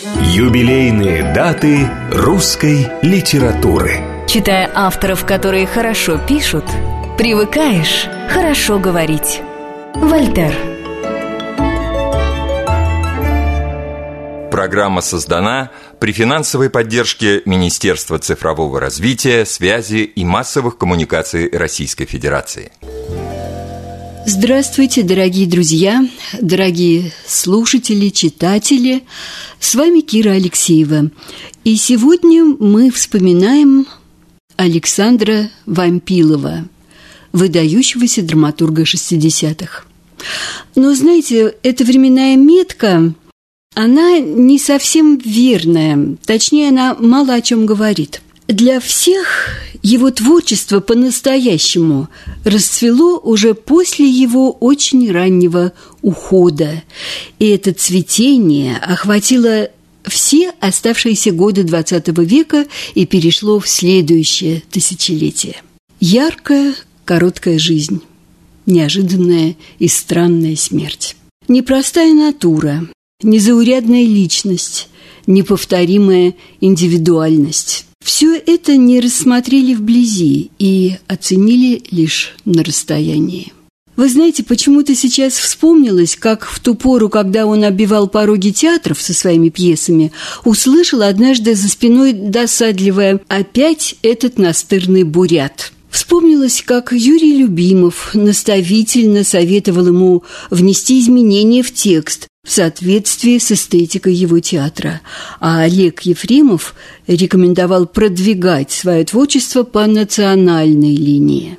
Юбилейные даты русской литературы Читая авторов, которые хорошо пишут, привыкаешь хорошо говорить. Вольтер Программа создана при финансовой поддержке Министерства цифрового развития, связи и массовых коммуникаций Российской Федерации. Здравствуйте, дорогие друзья, дорогие слушатели, читатели. С вами Кира Алексеева. И сегодня мы вспоминаем Александра Вампилова, выдающегося драматурга 60-х. Но, знаете, эта временная метка, она не совсем верная, точнее, она мало о чем говорит – для всех его творчество по-настоящему расцвело уже после его очень раннего ухода, и это цветение охватило все оставшиеся годы XX века и перешло в следующее тысячелетие. Яркая, короткая жизнь, неожиданная и странная смерть. Непростая натура, незаурядная личность, неповторимая индивидуальность. Все это не рассмотрели вблизи и оценили лишь на расстоянии. Вы знаете, почему-то сейчас вспомнилось, как в ту пору, когда он оббивал пороги театров со своими пьесами, услышал однажды за спиной досадливое «опять этот настырный бурят». Вспомнилось, как Юрий Любимов наставительно советовал ему внести изменения в текст, в соответствии с эстетикой его театра, а Олег Ефремов рекомендовал продвигать свое творчество по национальной линии.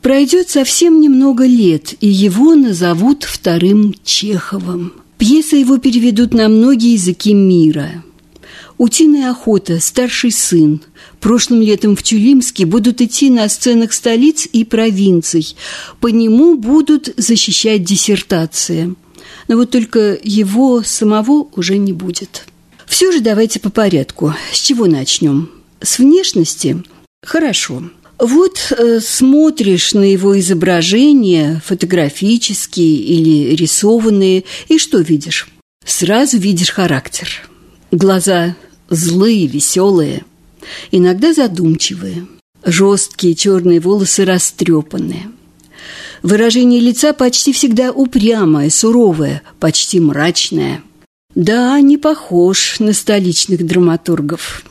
Пройдет совсем немного лет, и его назовут вторым Чеховым. Пьесы его переведут на многие языки мира. «Утиная охота», «Старший сын», прошлым летом в Тюлимске будут идти на сценах столиц и провинций. По нему будут защищать диссертации – но вот только его самого уже не будет. Все же давайте по порядку. С чего начнем? С внешности? Хорошо. Вот э, смотришь на его изображения, фотографические или рисованные, и что видишь? Сразу видишь характер. Глаза злые, веселые, иногда задумчивые, жесткие черные волосы растрепанные – Выражение лица почти всегда упрямое, суровое, почти мрачное. Да, не похож на столичных драматургов.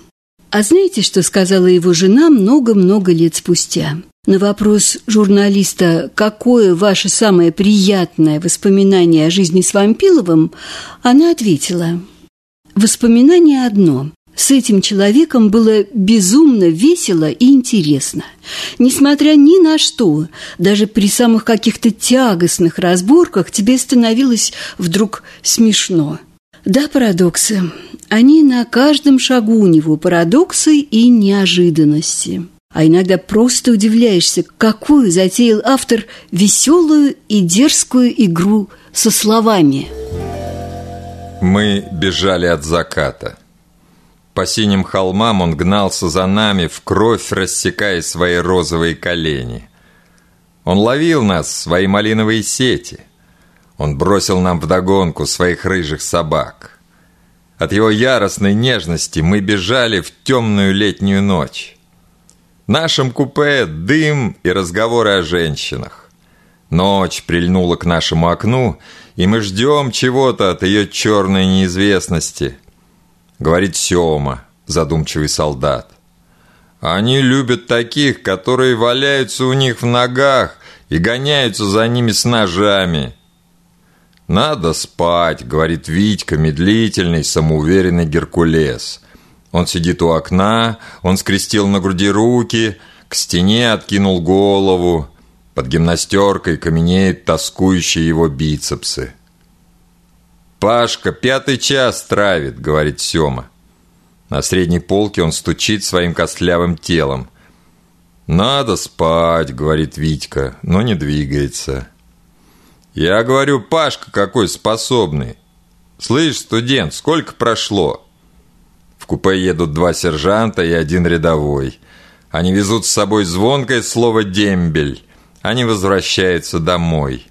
А знаете, что сказала его жена много-много лет спустя? На вопрос журналиста «Какое ваше самое приятное воспоминание о жизни с Вампиловым?» она ответила «Воспоминание одно. С этим человеком было безумно весело и интересно. Несмотря ни на что, даже при самых каких-то тягостных разборках тебе становилось вдруг смешно. Да, парадоксы. Они на каждом шагу у него парадоксы и неожиданности. А иногда просто удивляешься, какую затеял автор веселую и дерзкую игру со словами. Мы бежали от заката. По синим холмам он гнался за нами, в кровь рассекая свои розовые колени. Он ловил нас свои малиновые сети. Он бросил нам вдогонку своих рыжих собак. От его яростной нежности мы бежали в темную летнюю ночь. В нашем купе дым и разговоры о женщинах. Ночь прильнула к нашему окну, и мы ждем чего-то от ее черной неизвестности – говорит Сёма, задумчивый солдат. Они любят таких, которые валяются у них в ногах и гоняются за ними с ножами. «Надо спать», — говорит Витька, медлительный, самоуверенный Геркулес. Он сидит у окна, он скрестил на груди руки, к стене откинул голову. Под гимнастеркой каменеют тоскующие его бицепсы. «Пашка, пятый час травит», — говорит Сёма. На средней полке он стучит своим костлявым телом. «Надо спать», — говорит Витька, но не двигается. «Я говорю, Пашка какой способный. Слышь, студент, сколько прошло?» В купе едут два сержанта и один рядовой. Они везут с собой звонкое слово «дембель». Они возвращаются домой.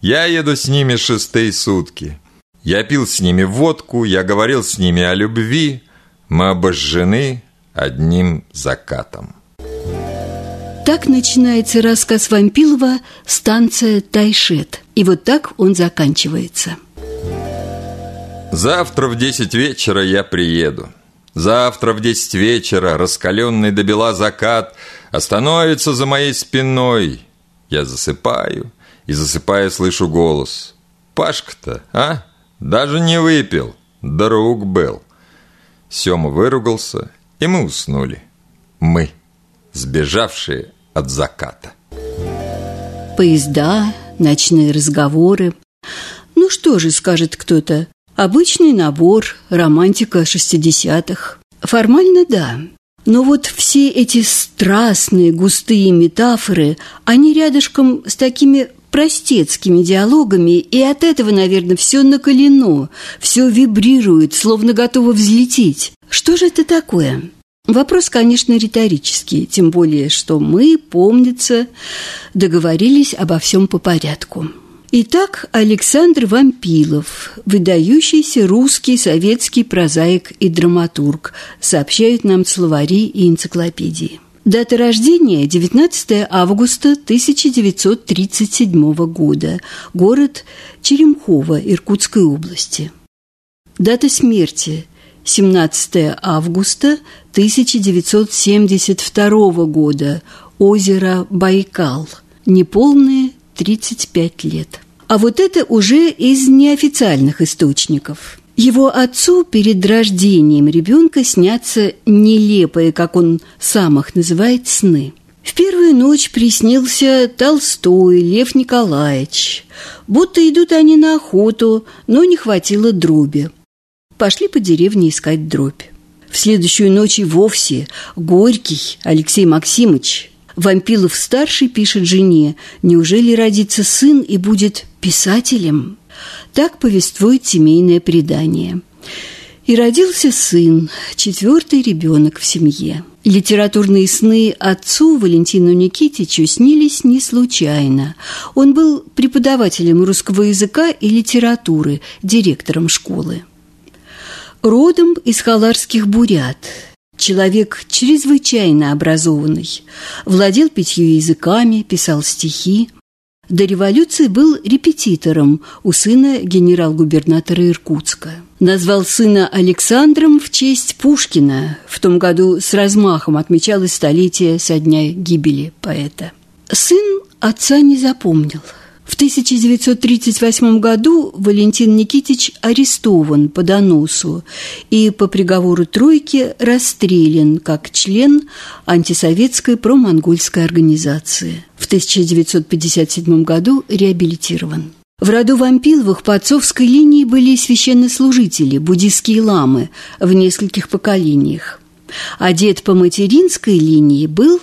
Я еду с ними шестые сутки. Я пил с ними водку, я говорил с ними о любви. Мы обожжены одним закатом. Так начинается рассказ Вампилова «Станция Тайшет». И вот так он заканчивается. Завтра в десять вечера я приеду. Завтра в десять вечера раскаленный до бела закат остановится за моей спиной. Я засыпаю и засыпая слышу голос. Пашка-то, а? Даже не выпил, друг был. Сема выругался, и мы уснули. Мы, сбежавшие от заката. Поезда, ночные разговоры. Ну что же, скажет кто-то, обычный набор, романтика шестидесятых. Формально да, но вот все эти страстные, густые метафоры, они рядышком с такими простецкими диалогами, и от этого, наверное, все наколено, все вибрирует, словно готово взлететь. Что же это такое? Вопрос, конечно, риторический, тем более, что мы, помнится, договорились обо всем по порядку. Итак, Александр Вампилов, выдающийся русский советский прозаик и драматург, сообщают нам словари и энциклопедии. Дата рождения – 19 августа 1937 года. Город Черемхово Иркутской области. Дата смерти – 17 августа 1972 года. Озеро Байкал. Неполные 35 лет. А вот это уже из неофициальных источников – его отцу перед рождением ребенка снятся нелепые, как он сам их называет, сны. В первую ночь приснился Толстой Лев Николаевич. Будто идут они на охоту, но не хватило дроби. Пошли по деревне искать дробь. В следующую ночь и вовсе Горький Алексей Максимович Вампилов-старший пишет жене, неужели родится сын и будет писателем? Так повествует семейное предание. И родился сын, четвертый ребенок в семье. Литературные сны отцу Валентину Никитичу снились не случайно. Он был преподавателем русского языка и литературы, директором школы. Родом из халарских бурят. Человек чрезвычайно образованный. Владел пятью языками, писал стихи. До революции был репетитором у сына генерал-губернатора Иркутска. Назвал сына Александром в честь Пушкина. В том году с размахом отмечалось столетие со дня гибели поэта. Сын отца не запомнил – в 1938 году Валентин Никитич арестован по доносу и по приговору тройки расстрелян как член антисоветской промонгольской организации. В 1957 году реабилитирован. В роду Вампиловых по отцовской линии были священнослужители, буддийские ламы в нескольких поколениях. Дед по материнской линии был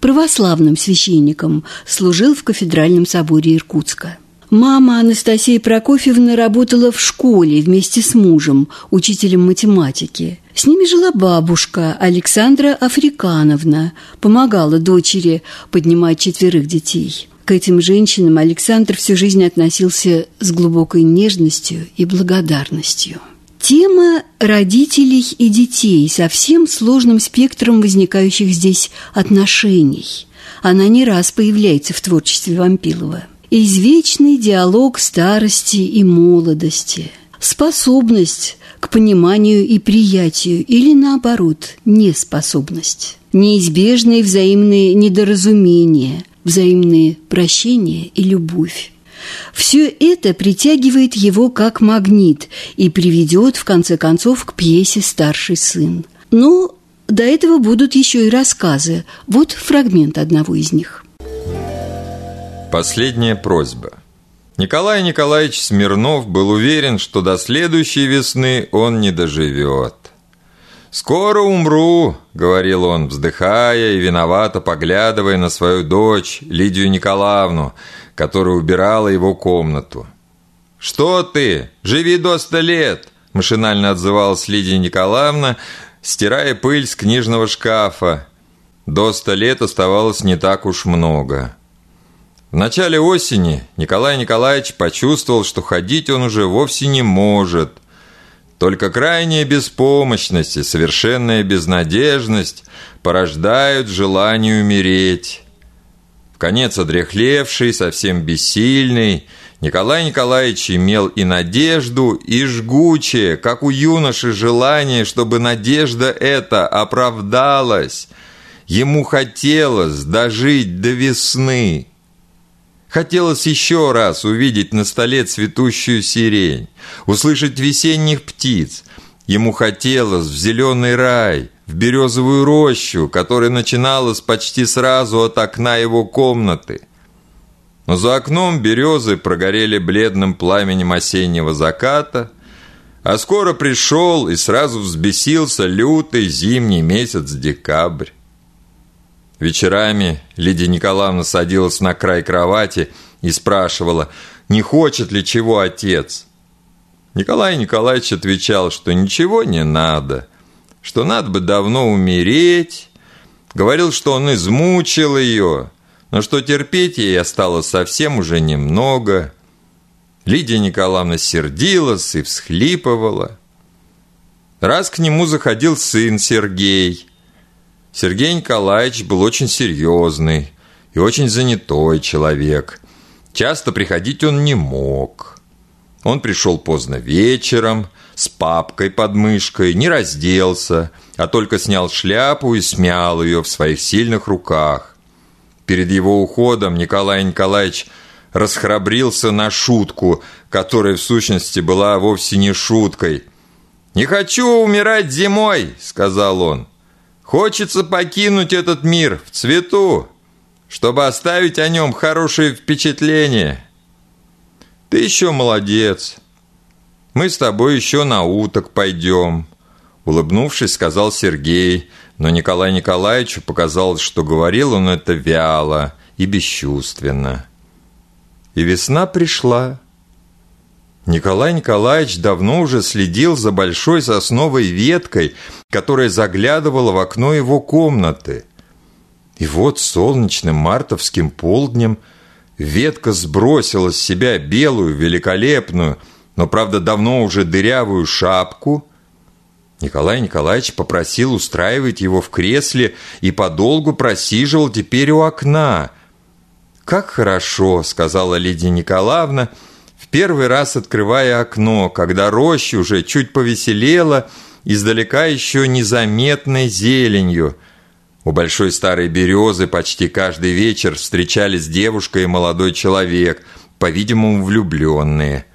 православным священником, служил в кафедральном соборе Иркутска. Мама Анастасия Прокофьевна работала в школе вместе с мужем, учителем математики. С ними жила бабушка Александра Африкановна, помогала дочери поднимать четверых детей. К этим женщинам Александр всю жизнь относился с глубокой нежностью и благодарностью. Тема родителей и детей со всем сложным спектром возникающих здесь отношений. Она не раз появляется в творчестве Вампилова. Извечный диалог старости и молодости, способность к пониманию и приятию или, наоборот, неспособность, неизбежные взаимные недоразумения, взаимные прощения и любовь. Все это притягивает его как магнит и приведет, в конце концов, к пьесе «Старший сын». Но до этого будут еще и рассказы. Вот фрагмент одного из них. Последняя просьба. Николай Николаевич Смирнов был уверен, что до следующей весны он не доживет. «Скоро умру», — говорил он, вздыхая и виновато поглядывая на свою дочь, Лидию Николаевну, которая убирала его комнату. «Что ты? Живи до ста лет!» – машинально отзывалась Лидия Николаевна, стирая пыль с книжного шкафа. До ста лет оставалось не так уж много. В начале осени Николай Николаевич почувствовал, что ходить он уже вовсе не может. Только крайняя беспомощность и совершенная безнадежность порождают желание умереть. В конец одряхлевший, совсем бессильный, Николай Николаевич имел и надежду, и жгучее, как у юноши, желание, чтобы надежда эта оправдалась. Ему хотелось дожить до весны. Хотелось еще раз увидеть на столе цветущую сирень, услышать весенних птиц. Ему хотелось в зеленый рай, в березовую рощу, которая начиналась почти сразу от окна его комнаты. Но за окном березы прогорели бледным пламенем осеннего заката, а скоро пришел и сразу взбесился лютый зимний месяц декабрь. Вечерами Лидия Николаевна садилась на край кровати и спрашивала, не хочет ли чего отец. Николай Николаевич отвечал, что ничего не надо, что надо бы давно умереть. Говорил, что он измучил ее, но что терпеть ей осталось совсем уже немного. Лидия Николаевна сердилась и всхлипывала. Раз к нему заходил сын Сергей – Сергей Николаевич был очень серьезный и очень занятой человек. Часто приходить он не мог. Он пришел поздно вечером, с папкой под мышкой, не разделся, а только снял шляпу и смял ее в своих сильных руках. Перед его уходом Николай Николаевич расхрабрился на шутку, которая в сущности была вовсе не шуткой. «Не хочу умирать зимой», — сказал он. Хочется покинуть этот мир в цвету, чтобы оставить о нем хорошее впечатление. Ты еще молодец. Мы с тобой еще на уток пойдем. Улыбнувшись, сказал Сергей, но Николаю Николаевичу показалось, что говорил он это вяло и бесчувственно. И весна пришла. Николай Николаевич давно уже следил за большой сосновой веткой, которая заглядывала в окно его комнаты. И вот солнечным мартовским полднем ветка сбросила с себя белую, великолепную, но, правда, давно уже дырявую шапку. Николай Николаевич попросил устраивать его в кресле и подолгу просиживал теперь у окна. «Как хорошо!» — сказала Лидия Николаевна — первый раз открывая окно, когда роща уже чуть повеселела, издалека еще незаметной зеленью. У большой старой березы почти каждый вечер встречались девушка и молодой человек, по-видимому, влюбленные.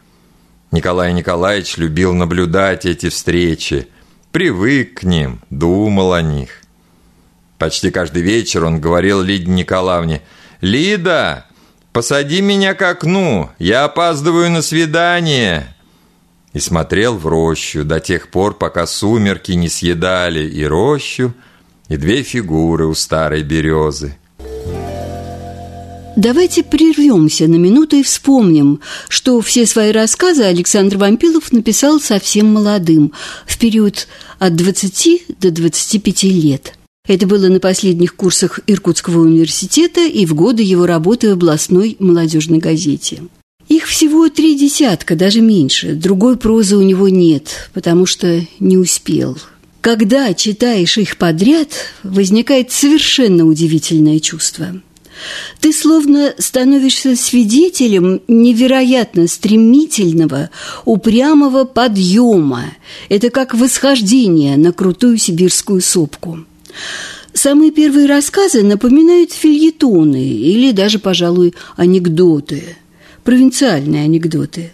Николай Николаевич любил наблюдать эти встречи, привык к ним, думал о них. Почти каждый вечер он говорил Лиде Николаевне, «Лида, Посади меня к окну, я опаздываю на свидание!» И смотрел в рощу до тех пор, пока сумерки не съедали и рощу, и две фигуры у старой березы. Давайте прервемся на минуту и вспомним, что все свои рассказы Александр Вампилов написал совсем молодым, в период от 20 до 25 лет – это было на последних курсах Иркутского университета и в годы его работы в областной молодежной газете. Их всего три десятка, даже меньше. Другой прозы у него нет, потому что не успел. Когда читаешь их подряд, возникает совершенно удивительное чувство. Ты словно становишься свидетелем невероятно стремительного, упрямого подъема. Это как восхождение на крутую сибирскую сопку. Самые первые рассказы напоминают фильетоны или даже, пожалуй, анекдоты, провинциальные анекдоты.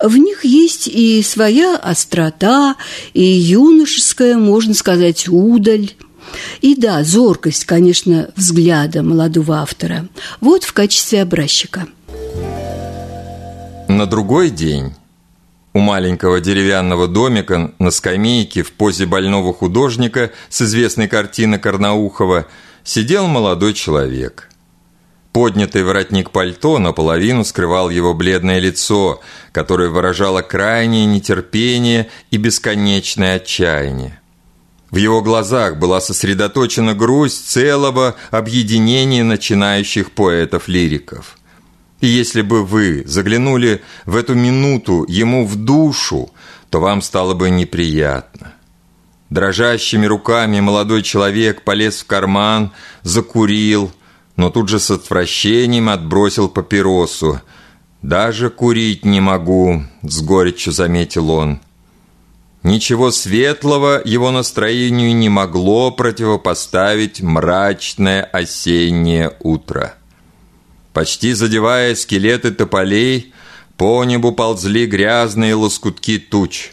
В них есть и своя острота, и юношеская, можно сказать, удаль. И да, зоркость, конечно, взгляда молодого автора. Вот в качестве образчика. На другой день у маленького деревянного домика на скамейке в позе больного художника с известной картины Карнаухова сидел молодой человек. Поднятый воротник пальто наполовину скрывал его бледное лицо, которое выражало крайнее нетерпение и бесконечное отчаяние. В его глазах была сосредоточена грусть целого объединения начинающих поэтов-лириков. И если бы вы заглянули в эту минуту ему в душу, то вам стало бы неприятно. Дрожащими руками молодой человек полез в карман, закурил, но тут же с отвращением отбросил папиросу. «Даже курить не могу», — с горечью заметил он. Ничего светлого его настроению не могло противопоставить мрачное осеннее утро. Почти задевая скелеты тополей, по небу ползли грязные лоскутки туч.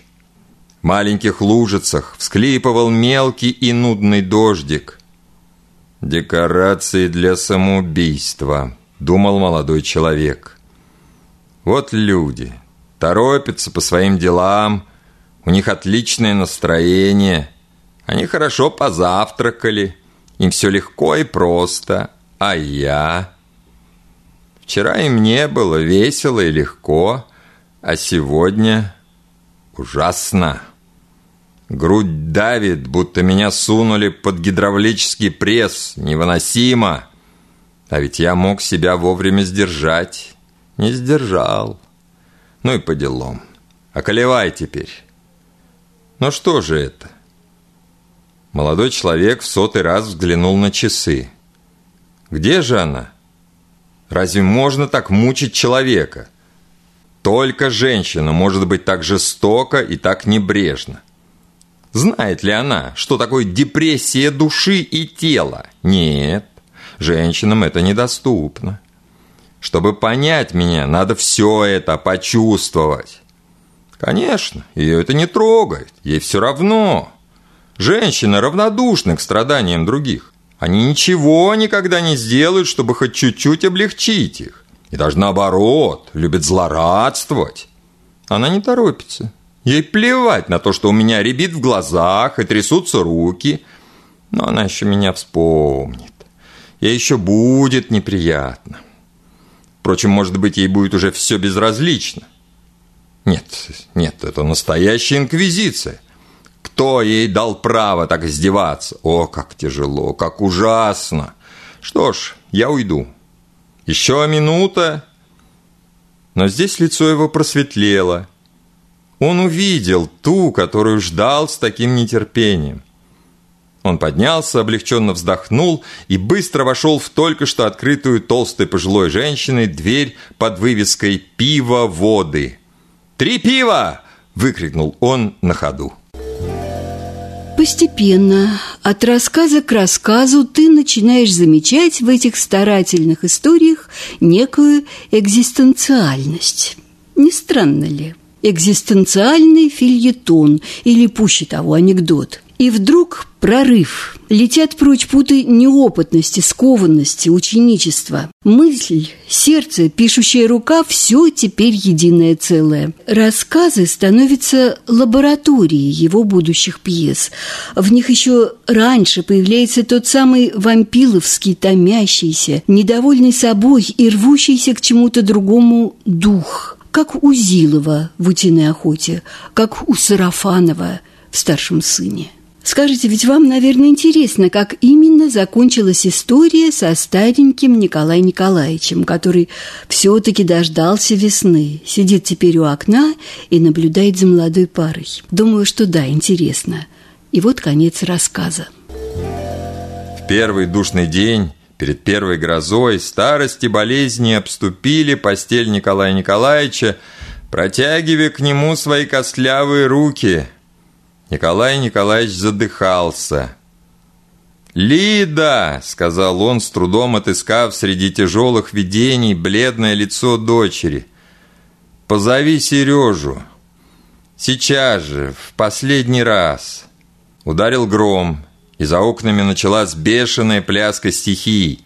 В маленьких лужицах всклипывал мелкий и нудный дождик. «Декорации для самоубийства», — думал молодой человек. «Вот люди торопятся по своим делам», у них отличное настроение. Они хорошо позавтракали. Им все легко и просто. А я... Вчера им не было весело и легко, а сегодня ужасно. Грудь давит, будто меня сунули под гидравлический пресс. Невыносимо. А ведь я мог себя вовремя сдержать. Не сдержал. Ну и по делам. Околевай теперь. Но что же это? Молодой человек в сотый раз взглянул на часы. Где же она? Разве можно так мучить человека? Только женщина может быть так жестока и так небрежна. Знает ли она, что такое депрессия души и тела? Нет, женщинам это недоступно. Чтобы понять меня, надо все это почувствовать. Конечно, ее это не трогает, ей все равно. Женщины равнодушны к страданиям других. Они ничего никогда не сделают, чтобы хоть чуть-чуть облегчить их. И даже наоборот, любят злорадствовать. Она не торопится. Ей плевать на то, что у меня рябит в глазах и трясутся руки. Но она еще меня вспомнит. Ей еще будет неприятно. Впрочем, может быть, ей будет уже все безразлично. Нет, нет, это настоящая инквизиция. Кто ей дал право так издеваться? О, как тяжело, как ужасно. Что ж, я уйду. Еще минута. Но здесь лицо его просветлело. Он увидел ту, которую ждал с таким нетерпением. Он поднялся, облегченно вздохнул и быстро вошел в только что открытую толстой пожилой женщиной дверь под вывеской «Пиво воды». «Три пива!» – выкрикнул он на ходу. Постепенно, от рассказа к рассказу, ты начинаешь замечать в этих старательных историях некую экзистенциальность. Не странно ли? Экзистенциальный фильетон или, пуще того, анекдот – и вдруг прорыв. Летят прочь путы неопытности, скованности, ученичества. Мысль, сердце, пишущая рука – все теперь единое целое. Рассказы становятся лабораторией его будущих пьес. В них еще раньше появляется тот самый вампиловский, томящийся, недовольный собой и рвущийся к чему-то другому дух. Как у Зилова в «Утиной охоте», как у Сарафанова в «Старшем сыне». Скажите, ведь вам, наверное, интересно, как именно закончилась история со стареньким Николаем Николаевичем, который все-таки дождался весны, сидит теперь у окна и наблюдает за молодой парой. Думаю, что да, интересно. И вот конец рассказа. В первый душный день Перед первой грозой старости болезни обступили постель Николая Николаевича, протягивая к нему свои костлявые руки. Николай Николаевич задыхался. «Лида!» — сказал он, с трудом отыскав среди тяжелых видений бледное лицо дочери. «Позови Сережу. Сейчас же, в последний раз». Ударил гром, и за окнами началась бешеная пляска стихий.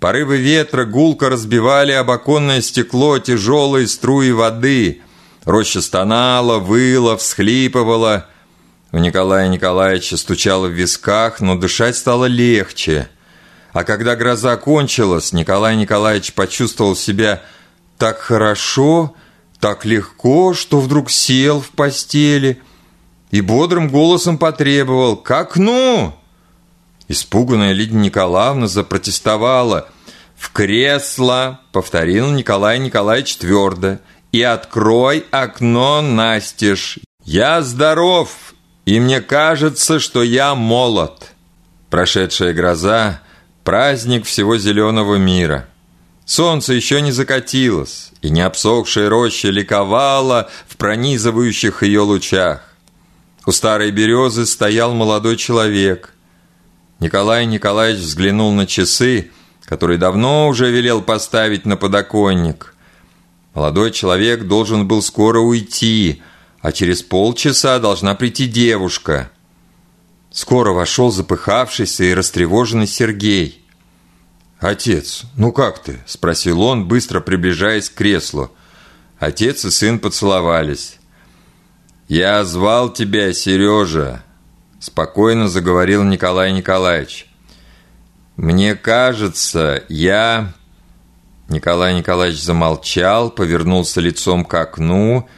Порывы ветра гулко разбивали об оконное стекло тяжелые струи воды. Роща стонала, выла, всхлипывала — у Николая Николаевича стучало в висках, но дышать стало легче. А когда гроза кончилась, Николай Николаевич почувствовал себя так хорошо, так легко, что вдруг сел в постели и бодрым голосом потребовал «К окну!». Испуганная Лидия Николаевна запротестовала «В кресло!» — повторил Николай Николаевич твердо «И открой окно настежь! Я здоров, и мне кажется, что я молод!» Прошедшая гроза — праздник всего зеленого мира. Солнце еще не закатилось, и не обсохшая роща ликовала в пронизывающих ее лучах. У старой березы стоял молодой человек. Николай Николаевич взглянул на часы, которые давно уже велел поставить на подоконник. Молодой человек должен был скоро уйти, а через полчаса должна прийти девушка. Скоро вошел запыхавшийся и растревоженный Сергей. «Отец, ну как ты?» – спросил он, быстро приближаясь к креслу. Отец и сын поцеловались. «Я звал тебя, Сережа», – спокойно заговорил Николай Николаевич. «Мне кажется, я...» Николай Николаевич замолчал, повернулся лицом к окну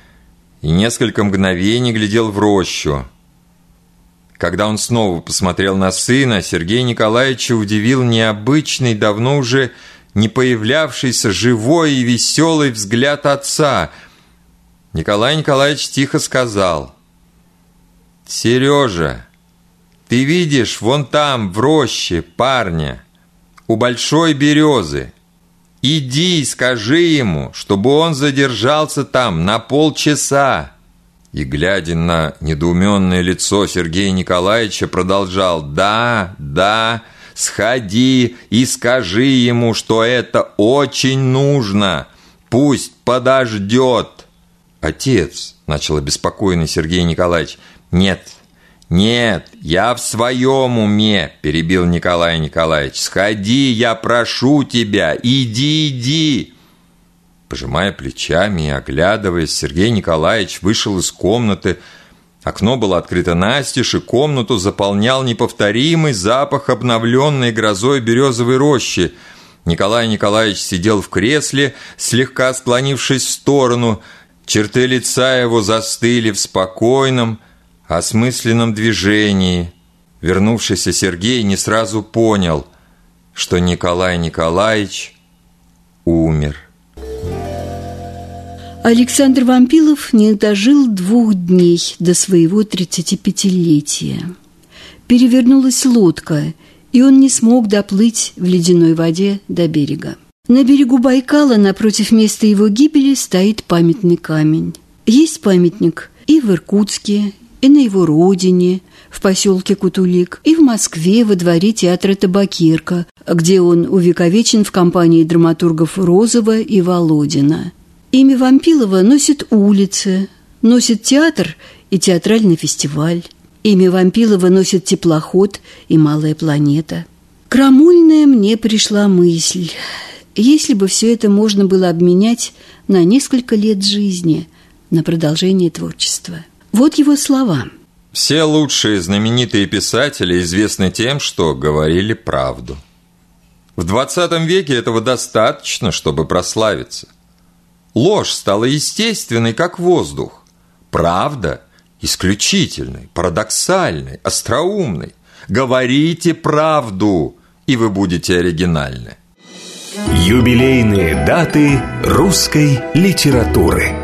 и несколько мгновений глядел в рощу. Когда он снова посмотрел на сына, Сергей Николаевич удивил необычный, давно уже не появлявшийся живой и веселый взгляд отца – Николай Николаевич тихо сказал. «Сережа, ты видишь вон там, в роще, парня, у большой березы. Иди и скажи ему, чтобы он задержался там на полчаса». И, глядя на недоуменное лицо Сергея Николаевича, продолжал «Да, да, сходи и скажи ему, что это очень нужно. Пусть подождет». «Отец», — начал обеспокоенный Сергей Николаевич, «нет, нет, я в своем уме», — перебил Николай Николаевич. «Сходи, я прошу тебя, иди, иди». Пожимая плечами и оглядываясь, Сергей Николаевич вышел из комнаты. Окно было открыто настежь, и комнату заполнял неповторимый запах обновленной грозой березовой рощи. Николай Николаевич сидел в кресле, слегка склонившись в сторону — Черты лица его застыли в спокойном, осмысленном движении. Вернувшийся Сергей не сразу понял, что Николай Николаевич умер. Александр Вампилов не дожил двух дней до своего 35-летия. Перевернулась лодка, и он не смог доплыть в ледяной воде до берега. На берегу Байкала напротив места его гибели стоит памятный камень. Есть памятник и в Иркутске, и на его родине, в поселке Кутулик, и в Москве во дворе театра «Табакирка», где он увековечен в компании драматургов Розова и Володина. Имя Вампилова носит улицы, носит театр и театральный фестиваль. Имя Вампилова носит теплоход и малая планета. Крамольная мне пришла мысль – если бы все это можно было обменять на несколько лет жизни, на продолжение творчества. Вот его слова. Все лучшие знаменитые писатели известны тем, что говорили правду. В 20 веке этого достаточно, чтобы прославиться. Ложь стала естественной, как воздух. Правда – исключительной, парадоксальной, остроумной. Говорите правду, и вы будете оригинальны. Юбилейные даты русской литературы.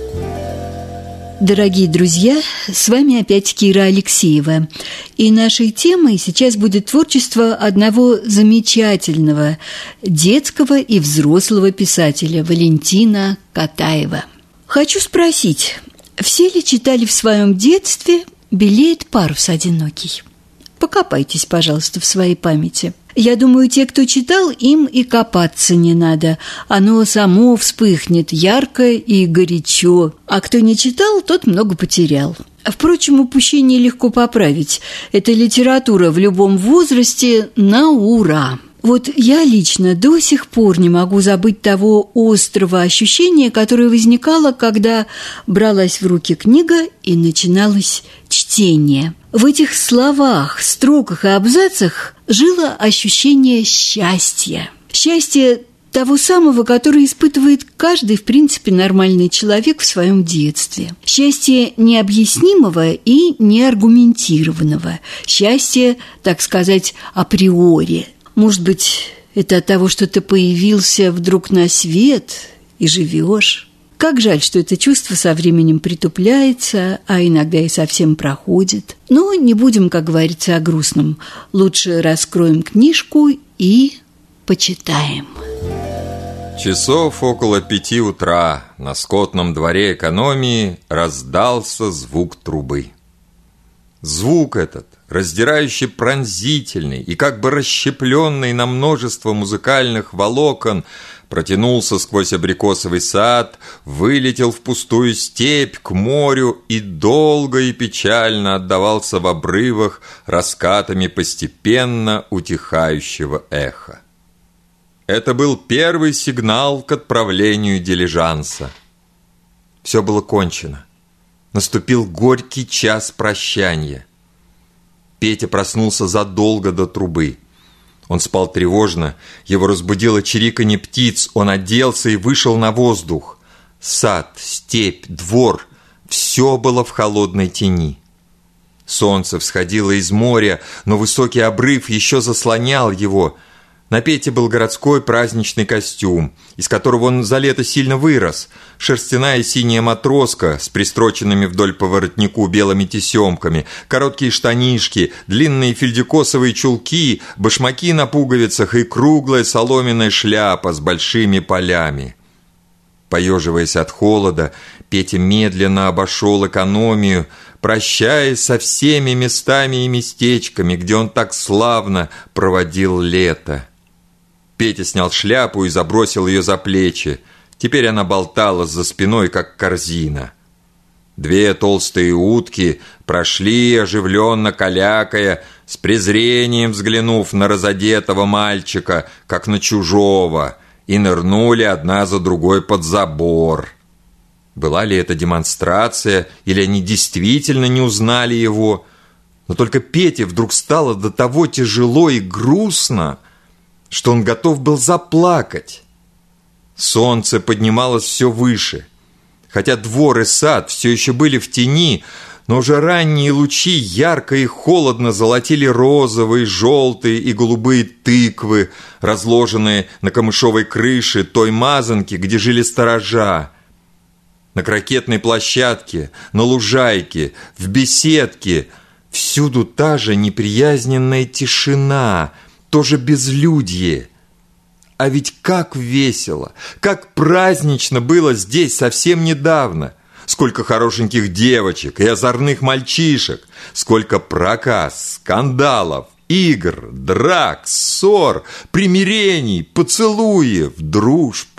Дорогие друзья, с вами опять Кира Алексеева. И нашей темой сейчас будет творчество одного замечательного детского и взрослого писателя Валентина Катаева. Хочу спросить, все ли читали в своем детстве «Белеет парус одинокий»? Покопайтесь, пожалуйста, в своей памяти. Я думаю, те, кто читал, им и копаться не надо. Оно само вспыхнет ярко и горячо. А кто не читал, тот много потерял. Впрочем, упущение легко поправить. Это литература в любом возрасте на ура. Вот я лично до сих пор не могу забыть того острого ощущения, которое возникало, когда бралась в руки книга и начиналось чтение. В этих словах, строках и абзацах жило ощущение счастья. Счастье того самого, которое испытывает каждый, в принципе, нормальный человек в своем детстве. Счастье необъяснимого и неаргументированного. Счастье, так сказать, априори – может быть, это от того, что ты появился вдруг на свет и живешь. Как жаль, что это чувство со временем притупляется, а иногда и совсем проходит. Но не будем, как говорится, о грустном. Лучше раскроем книжку и почитаем. Часов около пяти утра на скотном дворе экономии раздался звук трубы. Звук этот раздирающий пронзительный и как бы расщепленный на множество музыкальных волокон, протянулся сквозь абрикосовый сад, вылетел в пустую степь к морю и долго и печально отдавался в обрывах раскатами постепенно утихающего эха. Это был первый сигнал к отправлению дилижанса. Все было кончено. Наступил горький час прощания – Петя проснулся задолго до трубы. Он спал тревожно, его разбудило чириканье птиц, он оделся и вышел на воздух. Сад, степь, двор – все было в холодной тени. Солнце всходило из моря, но высокий обрыв еще заслонял его – на Пете был городской праздничный костюм, из которого он за лето сильно вырос. Шерстяная синяя матроска с пристроченными вдоль по воротнику белыми тесемками, короткие штанишки, длинные фельдикосовые чулки, башмаки на пуговицах и круглая соломенная шляпа с большими полями. Поеживаясь от холода, Петя медленно обошел экономию, прощаясь со всеми местами и местечками, где он так славно проводил лето. Петя снял шляпу и забросил ее за плечи. Теперь она болтала за спиной, как корзина. Две толстые утки прошли, оживленно калякая, с презрением взглянув на разодетого мальчика, как на чужого, и нырнули одна за другой под забор. Была ли это демонстрация, или они действительно не узнали его? Но только Пете вдруг стало до того тяжело и грустно – что он готов был заплакать. Солнце поднималось все выше. Хотя двор и сад все еще были в тени, но уже ранние лучи ярко и холодно золотили розовые, желтые и голубые тыквы, разложенные на камышовой крыше той мазанки, где жили сторожа. На крокетной площадке, на лужайке, в беседке – всюду та же неприязненная тишина – тоже безлюдье. А ведь как весело, как празднично было здесь совсем недавно. Сколько хорошеньких девочек и озорных мальчишек, сколько проказ, скандалов, игр, драк, ссор, примирений, поцелуев, дружб.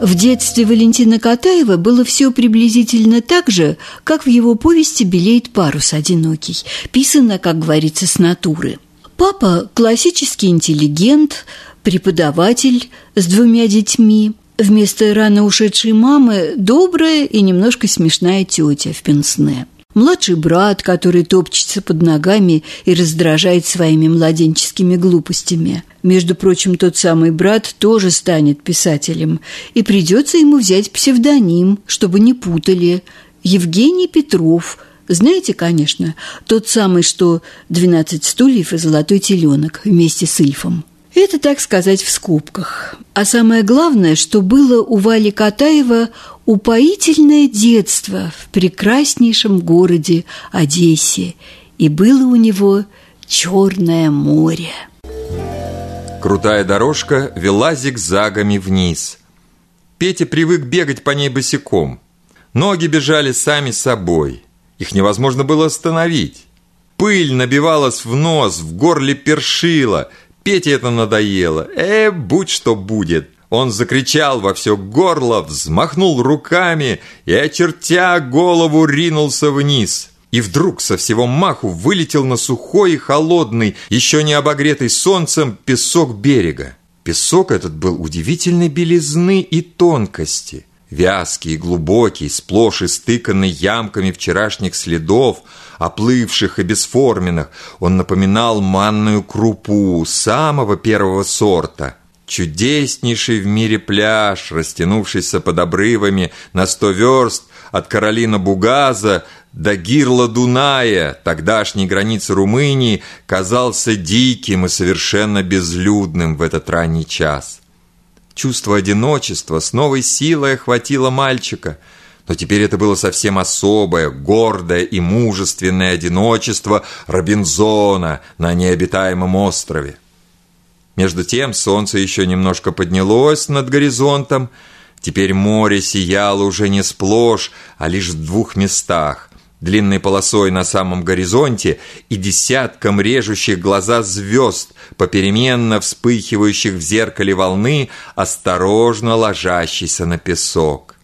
В детстве Валентина Катаева было все приблизительно так же, как в его повести «Белеет парус одинокий», писано, как говорится, с натуры. Папа – классический интеллигент, преподаватель с двумя детьми. Вместо рано ушедшей мамы – добрая и немножко смешная тетя в пенсне. младший брат, который топчется под ногами и раздражает своими младенческими глупостями. Между прочим, тот самый брат тоже станет писателем, и придется ему взять псевдоним, чтобы не путали. Евгений Петров – знаете, конечно, тот самый, что «Двенадцать стульев» и «Золотой теленок» вместе с Ильфом. Это, так сказать, в скобках. А самое главное, что было у Вали Катаева упоительное детство в прекраснейшем городе Одессе, и было у него Черное море. Крутая дорожка вела зигзагами вниз. Петя привык бегать по ней босиком. Ноги бежали сами собой. Их невозможно было остановить. Пыль набивалась в нос, в горле першила – Пете это надоело. Э, будь что будет. Он закричал во все горло, взмахнул руками и, очертя голову, ринулся вниз. И вдруг со всего маху вылетел на сухой и холодный, еще не обогретый солнцем, песок берега. Песок этот был удивительной белизны и тонкости. Вязкий глубокий, сплошь истыканный ямками вчерашних следов – оплывших и бесформенных, он напоминал манную крупу самого первого сорта. Чудеснейший в мире пляж, растянувшийся под обрывами на сто верст от Каролина Бугаза до Гирла Дуная, тогдашней границы Румынии, казался диким и совершенно безлюдным в этот ранний час. Чувство одиночества с новой силой охватило мальчика – но теперь это было совсем особое, гордое и мужественное одиночество Робинзона на необитаемом острове. Между тем солнце еще немножко поднялось над горизонтом. Теперь море сияло уже не сплошь, а лишь в двух местах. Длинной полосой на самом горизонте и десятком режущих глаза звезд, попеременно вспыхивающих в зеркале волны, осторожно ложащейся на песок.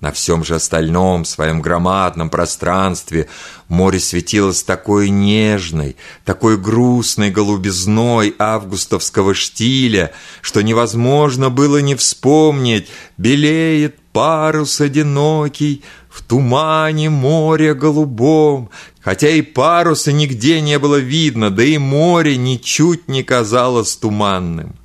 На всем же остальном своем громадном пространстве море светилось такой нежной, такой грустной голубизной августовского штиля, что невозможно было не вспомнить «Белеет парус одинокий в тумане моря голубом», хотя и паруса нигде не было видно, да и море ничуть не казалось туманным.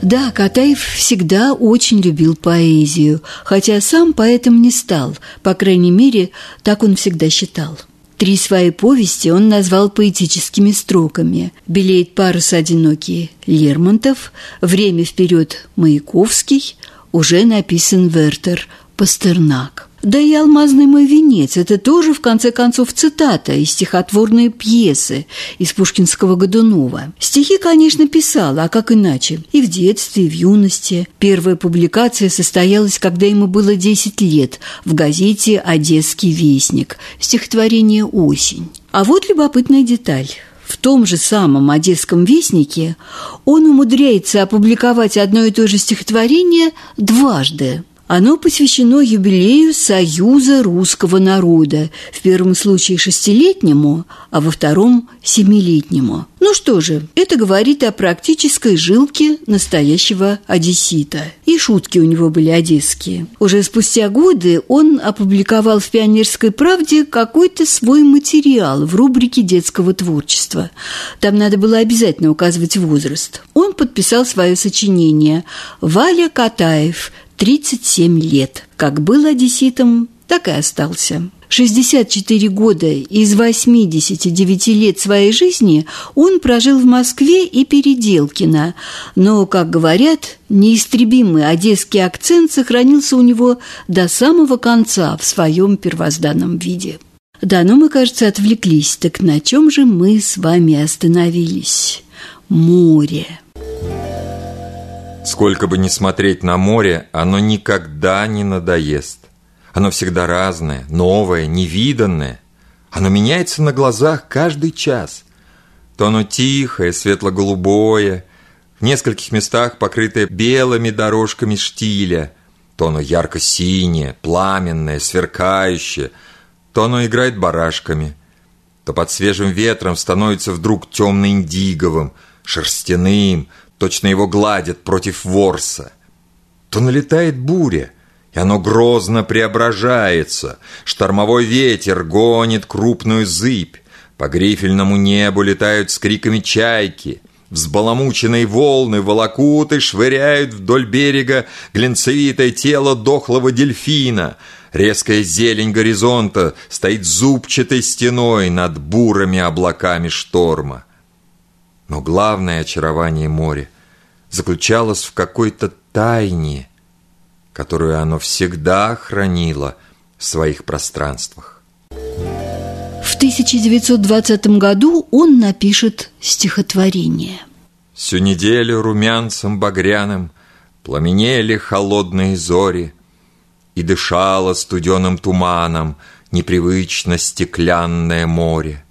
Да, Катаев всегда очень любил поэзию, хотя сам поэтом не стал, по крайней мере, так он всегда считал. Три свои повести он назвал поэтическими строками. «Белеет парус одинокий» Лермонтов, «Время вперед» Маяковский, уже написан Вертер Пастернак. Да и «Алмазный мой венец» – это тоже, в конце концов, цитата из стихотворной пьесы из пушкинского Годунова. Стихи, конечно, писал, а как иначе? И в детстве, и в юности. Первая публикация состоялась, когда ему было 10 лет, в газете «Одесский вестник», стихотворение «Осень». А вот любопытная деталь. В том же самом «Одесском вестнике» он умудряется опубликовать одно и то же стихотворение дважды. Оно посвящено юбилею Союза русского народа, в первом случае шестилетнему, а во втором – семилетнему. Ну что же, это говорит о практической жилке настоящего одессита. И шутки у него были одесские. Уже спустя годы он опубликовал в «Пионерской правде» какой-то свой материал в рубрике детского творчества. Там надо было обязательно указывать возраст. Он подписал свое сочинение «Валя Катаев. 37 лет. Как был одесситом, так и остался. 64 года из 89 лет своей жизни он прожил в Москве и Переделкино, но, как говорят, неистребимый одесский акцент сохранился у него до самого конца в своем первозданном виде. Да, но мы, кажется, отвлеклись. Так на чем же мы с вами остановились? Море. Сколько бы ни смотреть на море, оно никогда не надоест. Оно всегда разное, новое, невиданное. Оно меняется на глазах каждый час. То оно тихое, светло-голубое, в нескольких местах покрытое белыми дорожками штиля, то оно ярко-синее, пламенное, сверкающее, то оно играет барашками, то под свежим ветром становится вдруг темно-индиговым, шерстяным, Точно его гладят против ворса. То налетает буря, и оно грозно преображается. Штормовой ветер гонит крупную зыбь. По грифельному небу летают с криками чайки. Взбаламученные волны волокут и швыряют вдоль берега глинцевитое тело дохлого дельфина. Резкая зелень горизонта стоит зубчатой стеной над бурыми облаками шторма. Но главное очарование моря заключалось в какой-то тайне, которую оно всегда хранило в своих пространствах. В 1920 году он напишет стихотворение. Всю неделю румянцем багряным Пламенели холодные зори, И дышало студеным туманом Непривычно стеклянное море.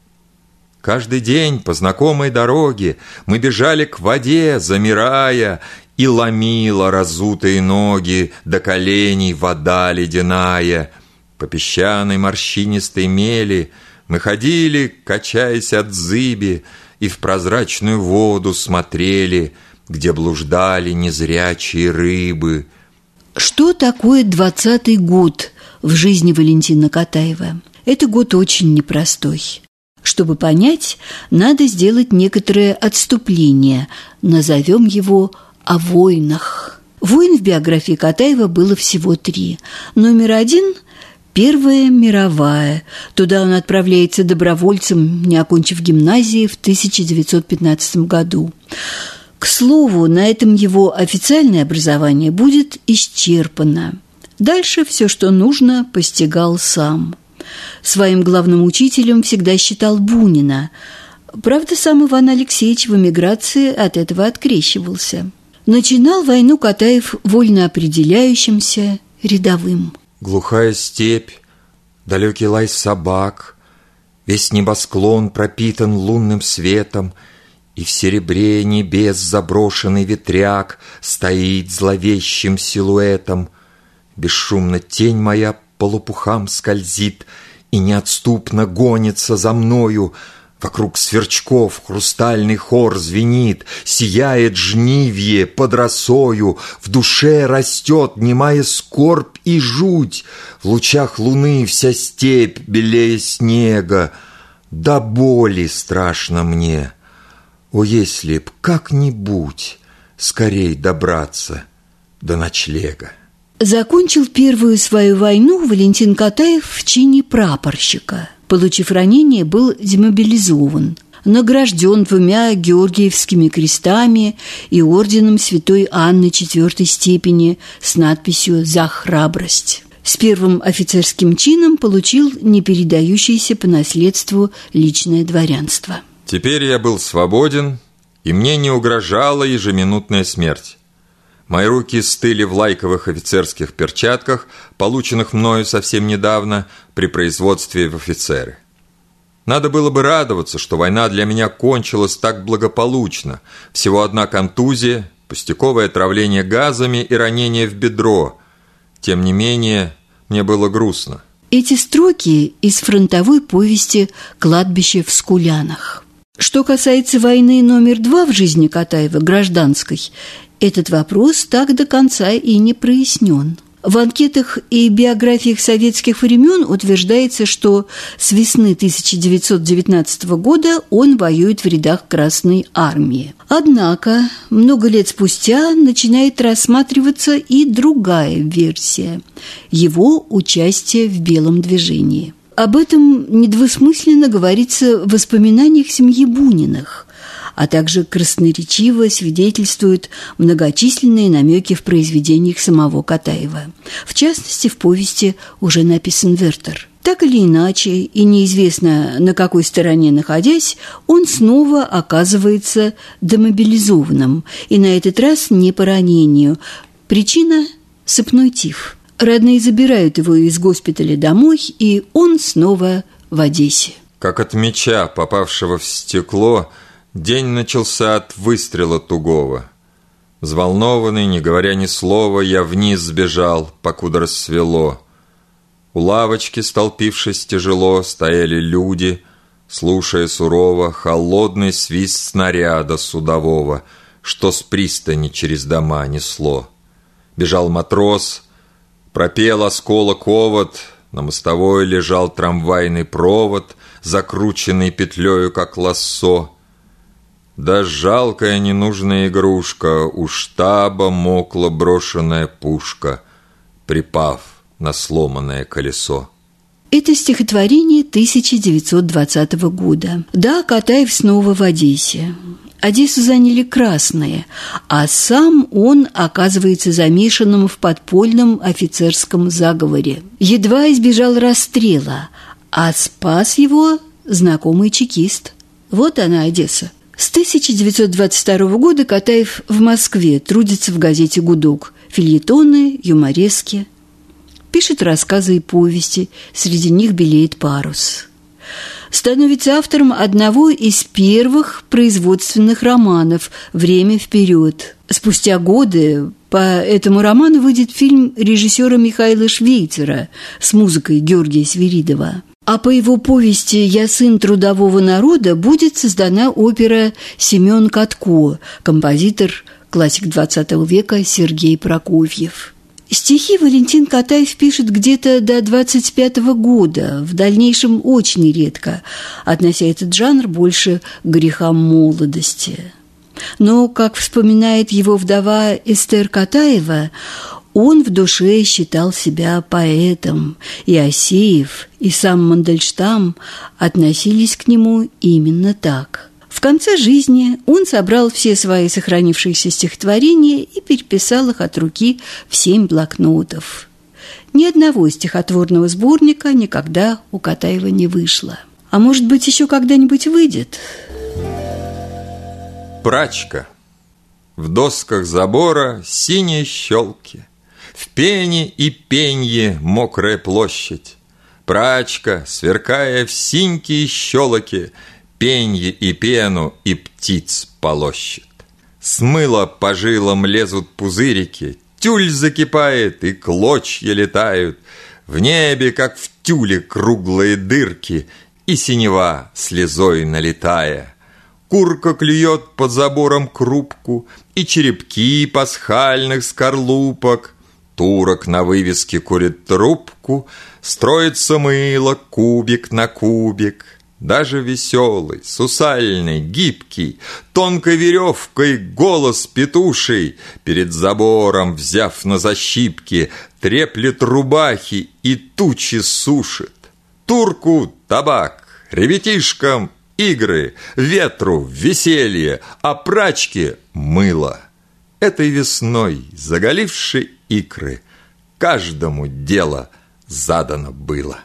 Каждый день по знакомой дороге Мы бежали к воде, замирая и ломила разутые ноги До коленей вода ледяная. По песчаной морщинистой мели Мы ходили, качаясь от зыби, И в прозрачную воду смотрели, Где блуждали незрячие рыбы. Что такое двадцатый год в жизни Валентина Катаева? Это год очень непростой. Чтобы понять, надо сделать некоторое отступление, назовем его о войнах. Войн в биографии Катаева было всего три. Номер один – Первая мировая. Туда он отправляется добровольцем, не окончив гимназии в 1915 году. К слову, на этом его официальное образование будет исчерпано. Дальше все, что нужно, постигал сам. Своим главным учителем всегда считал Бунина. Правда, сам Иван Алексеевич в эмиграции от этого открещивался. Начинал войну Катаев вольно определяющимся рядовым. Глухая степь, далекий лай собак, Весь небосклон пропитан лунным светом, И в серебре небес заброшенный ветряк Стоит зловещим силуэтом. Бесшумно тень моя полупухам скользит И неотступно гонится за мною — Вокруг сверчков хрустальный хор звенит, Сияет жнивье под росою, В душе растет немая скорбь и жуть, В лучах луны вся степь белее снега, До боли страшно мне. О, если б как-нибудь скорей добраться до ночлега. Закончил первую свою войну Валентин Катаев в чине прапорщика – Получив ранение, был демобилизован, награжден двумя Георгиевскими крестами и орденом Святой Анны четвертой степени с надписью «За храбрость». С первым офицерским чином получил непередающееся по наследству личное дворянство. Теперь я был свободен, и мне не угрожала ежеминутная смерть. Мои руки стыли в лайковых офицерских перчатках, полученных мною совсем недавно при производстве в офицеры. Надо было бы радоваться, что война для меня кончилась так благополучно. Всего одна контузия, пустяковое отравление газами и ранение в бедро. Тем не менее, мне было грустно. Эти строки из фронтовой повести «Кладбище в Скулянах». Что касается войны номер два в жизни Катаева, гражданской, этот вопрос так до конца и не прояснен. В анкетах и биографиях советских времен утверждается, что с весны 1919 года он воюет в рядах Красной Армии. Однако много лет спустя начинает рассматриваться и другая версия – его участие в Белом движении. Об этом недвусмысленно говорится в воспоминаниях семьи Буниных а также красноречиво свидетельствуют многочисленные намеки в произведениях самого Катаева. В частности, в повести уже написан Вертер. Так или иначе, и неизвестно на какой стороне находясь, он снова оказывается демобилизованным, и на этот раз не по ранению. Причина – сыпной тиф. Родные забирают его из госпиталя домой, и он снова в Одессе. Как от меча, попавшего в стекло – День начался от выстрела тугого. Взволнованный, не говоря ни слова, я вниз сбежал, покуда рассвело. У лавочки, столпившись тяжело, стояли люди, слушая сурово холодный свист снаряда судового, что с пристани через дома несло. Бежал матрос, Пропел осколок овод, на мостовой лежал трамвайный провод, закрученный петлею, как лассо. Да жалкая ненужная игрушка, у штаба мокла брошенная пушка, припав на сломанное колесо. Это стихотворение 1920 года. Да, Катаев снова в Одессе. Одессу заняли красные, а сам он оказывается замешанным в подпольном офицерском заговоре. Едва избежал расстрела, а спас его знакомый чекист. Вот она, Одесса. С 1922 года Катаев в Москве трудится в газете «Гудок». Фильетоны, юморески. Пишет рассказы и повести, среди них белеет парус становится автором одного из первых производственных романов «Время вперед». Спустя годы по этому роману выйдет фильм режиссера Михаила Швейцера с музыкой Георгия Свиридова. А по его повести «Я сын трудового народа» будет создана опера «Семен Катко», композитор, классик XX века Сергей Прокофьев. Стихи Валентин Катаев пишет где-то до 25 -го года, в дальнейшем очень редко, относя этот жанр больше к грехам молодости. Но, как вспоминает его вдова Эстер Катаева, он в душе считал себя поэтом, и Асеев, и сам Мандельштам относились к нему именно так – в конце жизни он собрал все свои сохранившиеся стихотворения и переписал их от руки в семь блокнотов. Ни одного стихотворного сборника никогда у Катаева не вышло. А может быть, еще когда-нибудь выйдет? Прачка. В досках забора синие щелки. В пене и пенье мокрая площадь. Прачка, сверкая в синьки щелоки, пенье и пену и птиц полощет. С мыла по жилам лезут пузырики, тюль закипает и клочья летают, в небе, как в тюле, круглые дырки и синева слезой налетая. Курка клюет под забором крупку и черепки пасхальных скорлупок. Турок на вывеске курит трубку, строится мыло кубик на кубик — даже веселый, сусальный, гибкий, Тонкой веревкой голос петуший, Перед забором, взяв на защипки, Треплет рубахи и тучи сушит. Турку табак, ребятишкам игры, Ветру веселье, а прачке мыло. Этой весной, заголившей икры, Каждому дело задано было.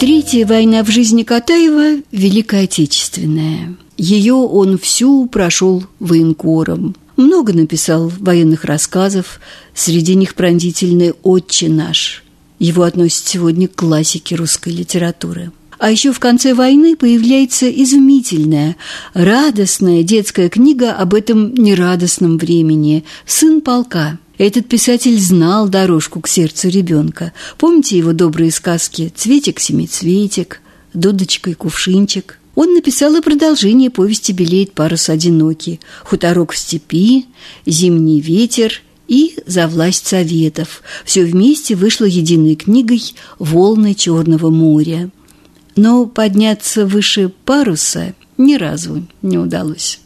Третья война в жизни Катаева – Великая Отечественная. Ее он всю прошел военкором. Много написал военных рассказов, среди них пронзительный «Отче наш». Его относят сегодня к классике русской литературы. А еще в конце войны появляется изумительная, радостная детская книга об этом нерадостном времени «Сын полка», этот писатель знал дорожку к сердцу ребенка. Помните его добрые сказки «Цветик-семицветик», «Дудочка и кувшинчик»? Он написал и продолжение повести «Белеет парус одинокий», «Хуторок в степи», «Зимний ветер» и «За власть советов». Все вместе вышло единой книгой «Волны Черного моря». Но подняться выше паруса ни разу не удалось.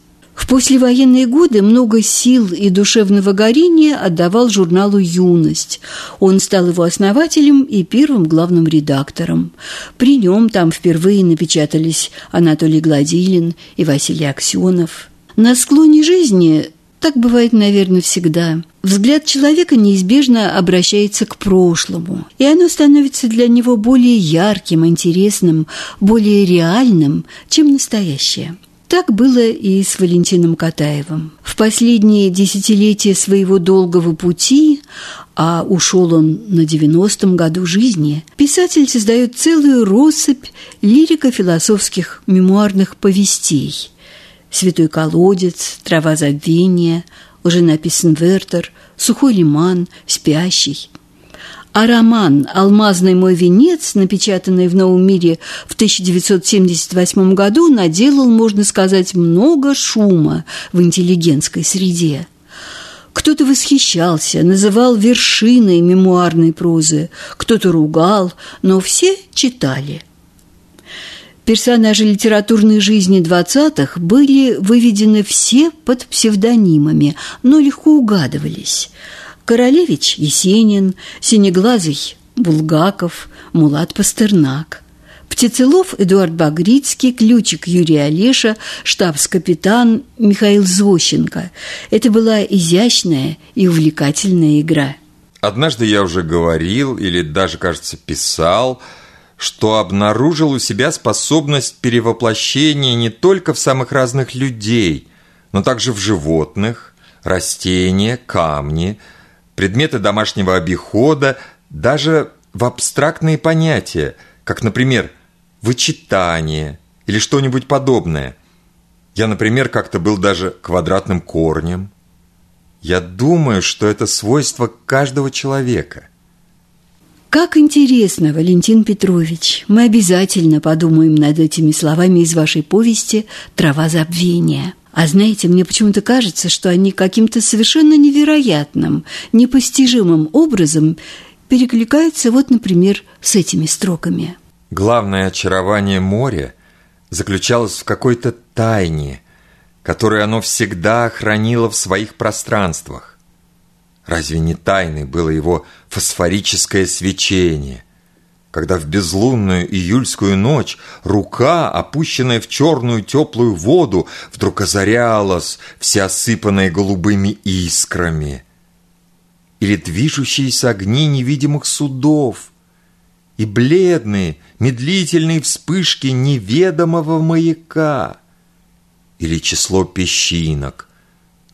Послевоенные годы много сил и душевного горения отдавал журналу «Юность». Он стал его основателем и первым главным редактором. При нем там впервые напечатались Анатолий Гладилин и Василий Аксенов. На склоне жизни так бывает, наверное, всегда. Взгляд человека неизбежно обращается к прошлому, и оно становится для него более ярким, интересным, более реальным, чем настоящее – так было и с Валентином Катаевым. В последние десятилетия своего долгого пути, а ушел он на 90-м году жизни, писатель создает целую россыпь лирико-философских мемуарных повестей. «Святой колодец», «Трава забвения», уже написан Вертер, «Сухой лиман», «Спящий», а роман «Алмазный мой венец», напечатанный в «Новом мире» в 1978 году, наделал, можно сказать, много шума в интеллигентской среде. Кто-то восхищался, называл вершиной мемуарной прозы, кто-то ругал, но все читали. Персонажи литературной жизни 20-х были выведены все под псевдонимами, но легко угадывались. Королевич – Есенин, Синеглазый – Булгаков, Мулат Пастернак – Птицелов Эдуард Багрицкий, Ключик Юрий Олеша, штабс-капитан Михаил Звощенко. Это была изящная и увлекательная игра. Однажды я уже говорил, или даже, кажется, писал, что обнаружил у себя способность перевоплощения не только в самых разных людей, но также в животных, растения, камни, предметы домашнего обихода, даже в абстрактные понятия, как, например, вычитание или что-нибудь подобное. Я, например, как-то был даже квадратным корнем. Я думаю, что это свойство каждого человека. Как интересно, Валентин Петрович. Мы обязательно подумаем над этими словами из вашей повести «Трава забвения». А знаете, мне почему-то кажется, что они каким-то совершенно невероятным, непостижимым образом перекликаются вот, например, с этими строками – Главное очарование моря заключалось в какой-то тайне, которую оно всегда хранило в своих пространствах. Разве не тайной было его фосфорическое свечение, когда в безлунную июльскую ночь рука, опущенная в черную теплую воду, вдруг озарялась, вся осыпанная голубыми искрами? Или движущиеся огни невидимых судов – и бледные, медлительные вспышки неведомого маяка или число песчинок,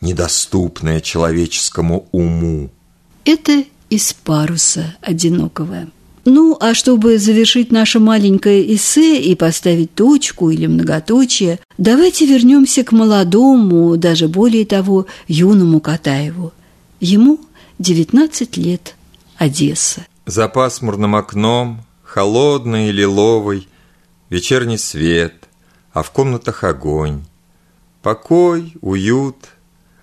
недоступное человеческому уму. Это из паруса одинокого. Ну, а чтобы завершить наше маленькое эссе и поставить точку или многоточие, давайте вернемся к молодому, даже более того, юному Катаеву. Ему 19 лет, Одесса. За пасмурным окном, холодный и лиловый, Вечерний свет, а в комнатах огонь. Покой, уют,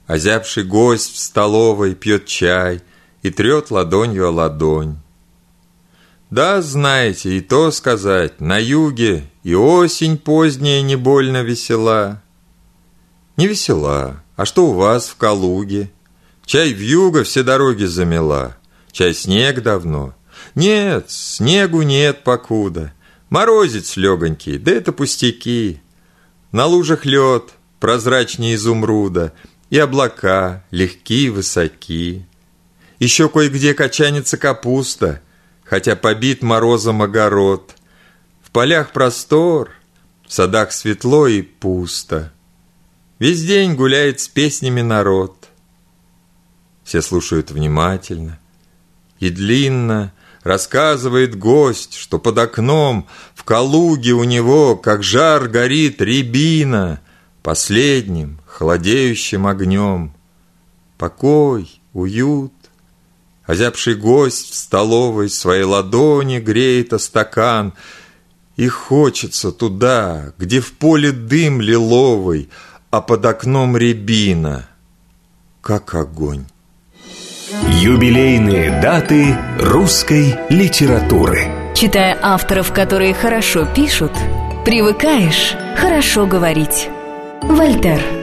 озябший гость в столовой Пьет чай и трет ладонью о ладонь. Да, знаете, и то сказать, на юге И осень поздняя не больно весела. Не весела, а что у вас в Калуге? Чай в юго все дороги замела — Чай снег давно. Нет, снегу нет покуда. Морозец легонький, да это пустяки. На лужах лед, прозрачнее изумруда, И облака легкие высоки. Еще кое-где качанится капуста, Хотя побит морозом огород. В полях простор, в садах светло и пусто. Весь день гуляет с песнями народ. Все слушают внимательно и длинно рассказывает гость, что под окном в Калуге у него, как жар, горит рябина последним холодеющим огнем. Покой, уют, озябший гость в столовой своей ладони греет о стакан, и хочется туда, где в поле дым лиловый, а под окном рябина, как огонь. Юбилейные даты русской литературы. Читая авторов, которые хорошо пишут, привыкаешь хорошо говорить. Вольтер.